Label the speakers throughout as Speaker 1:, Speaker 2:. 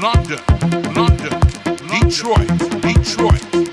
Speaker 1: London, London, Detroit, Detroit.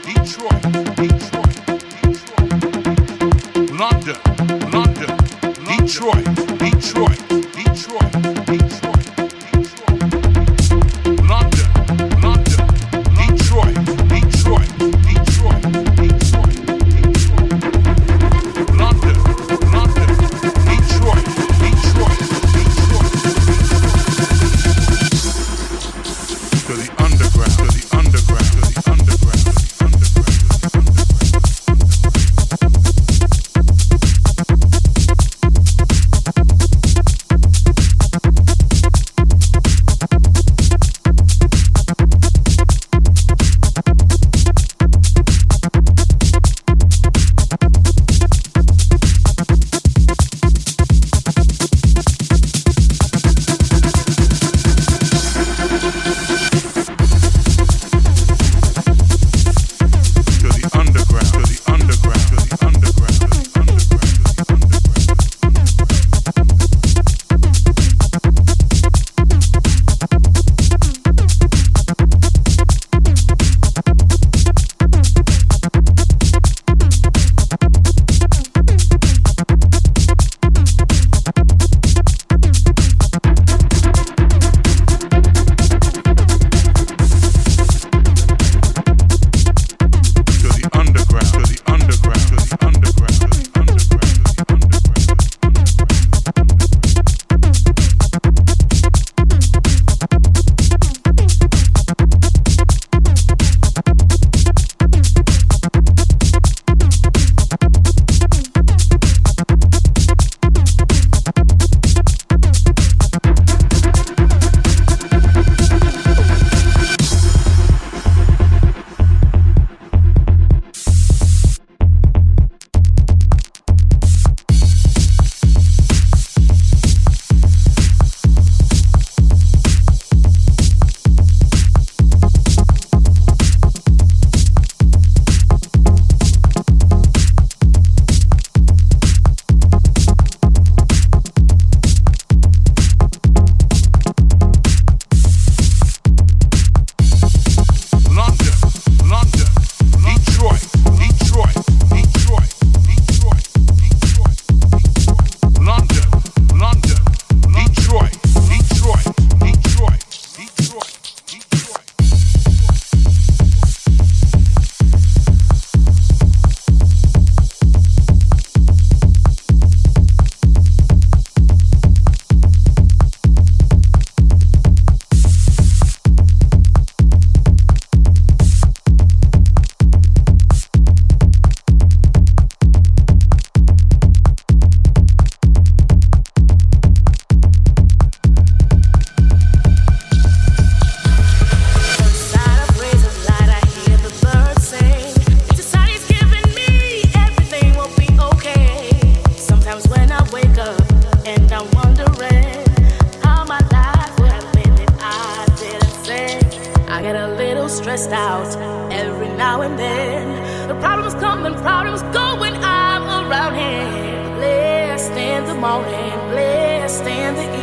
Speaker 1: stressed out every now and then. The problems come and problems go when I'm around him. Blessed in the morning, blessed in the evening.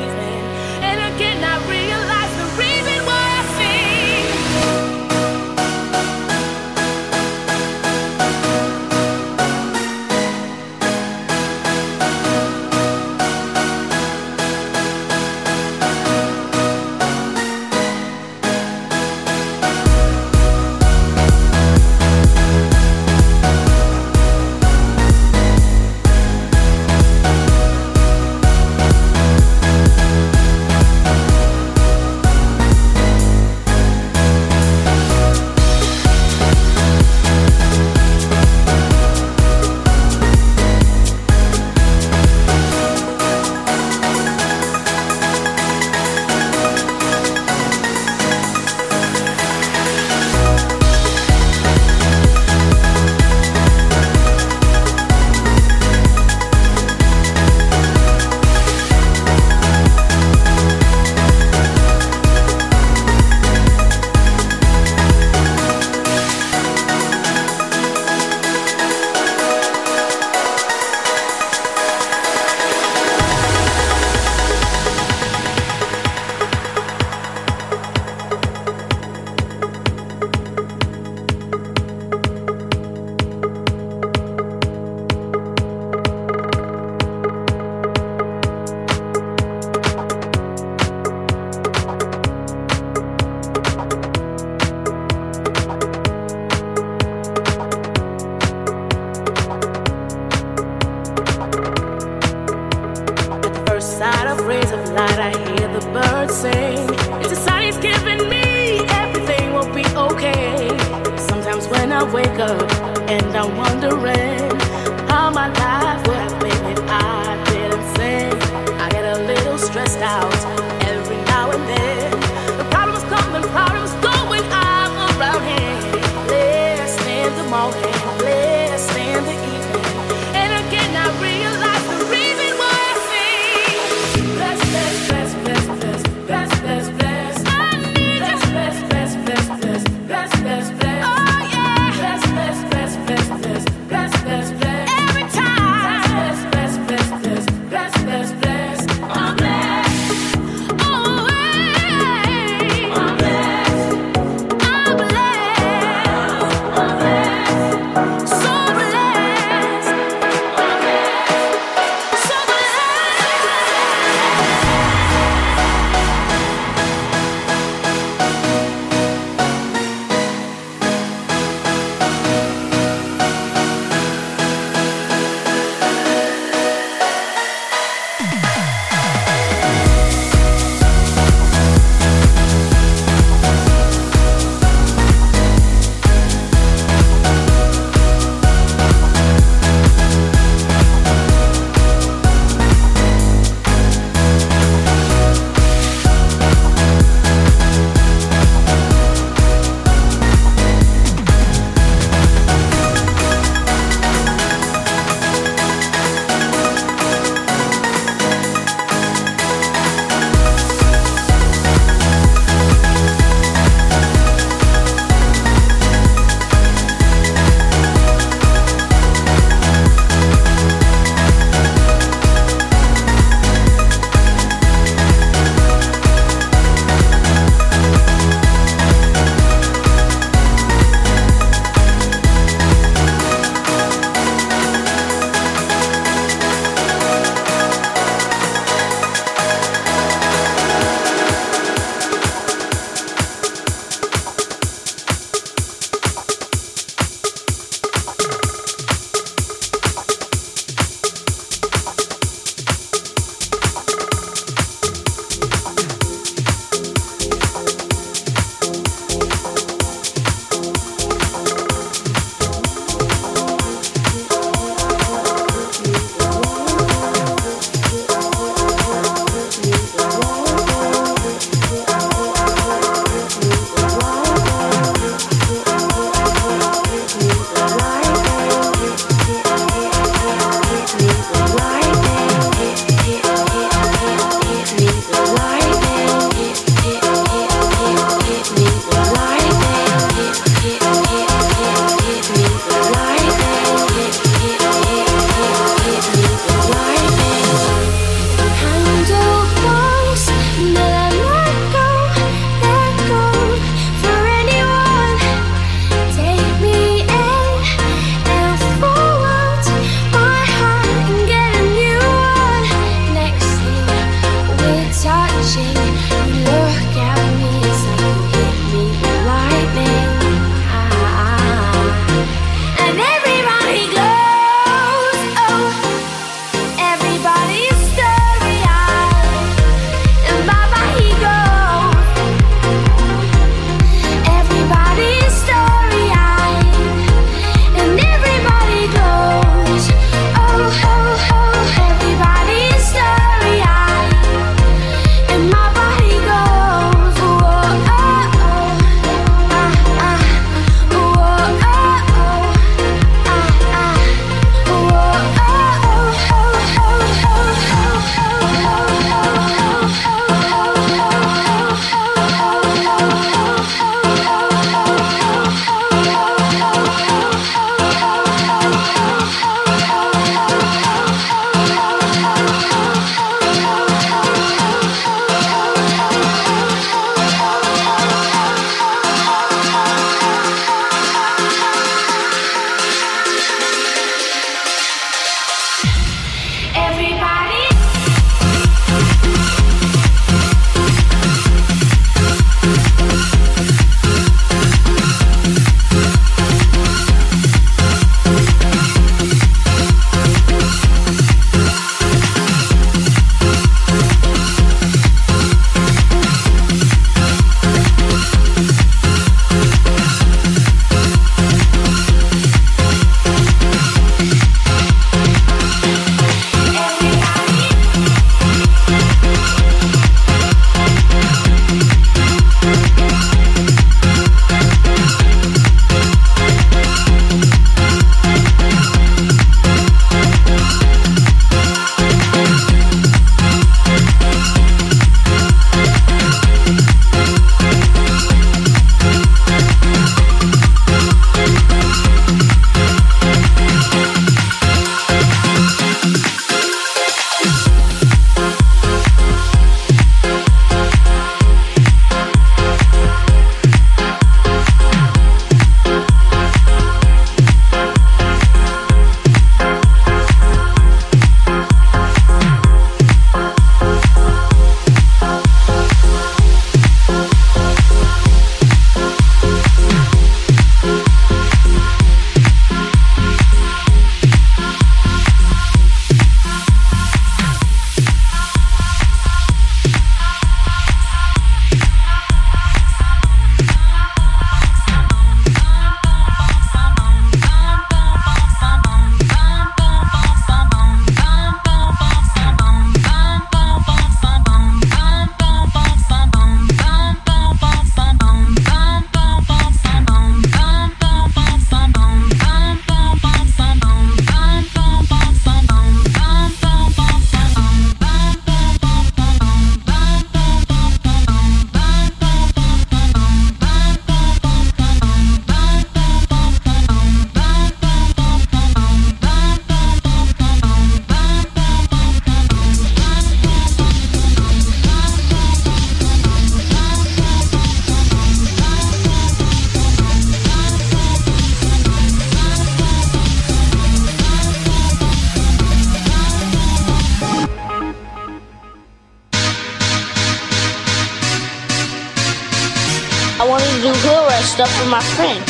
Speaker 2: Stuff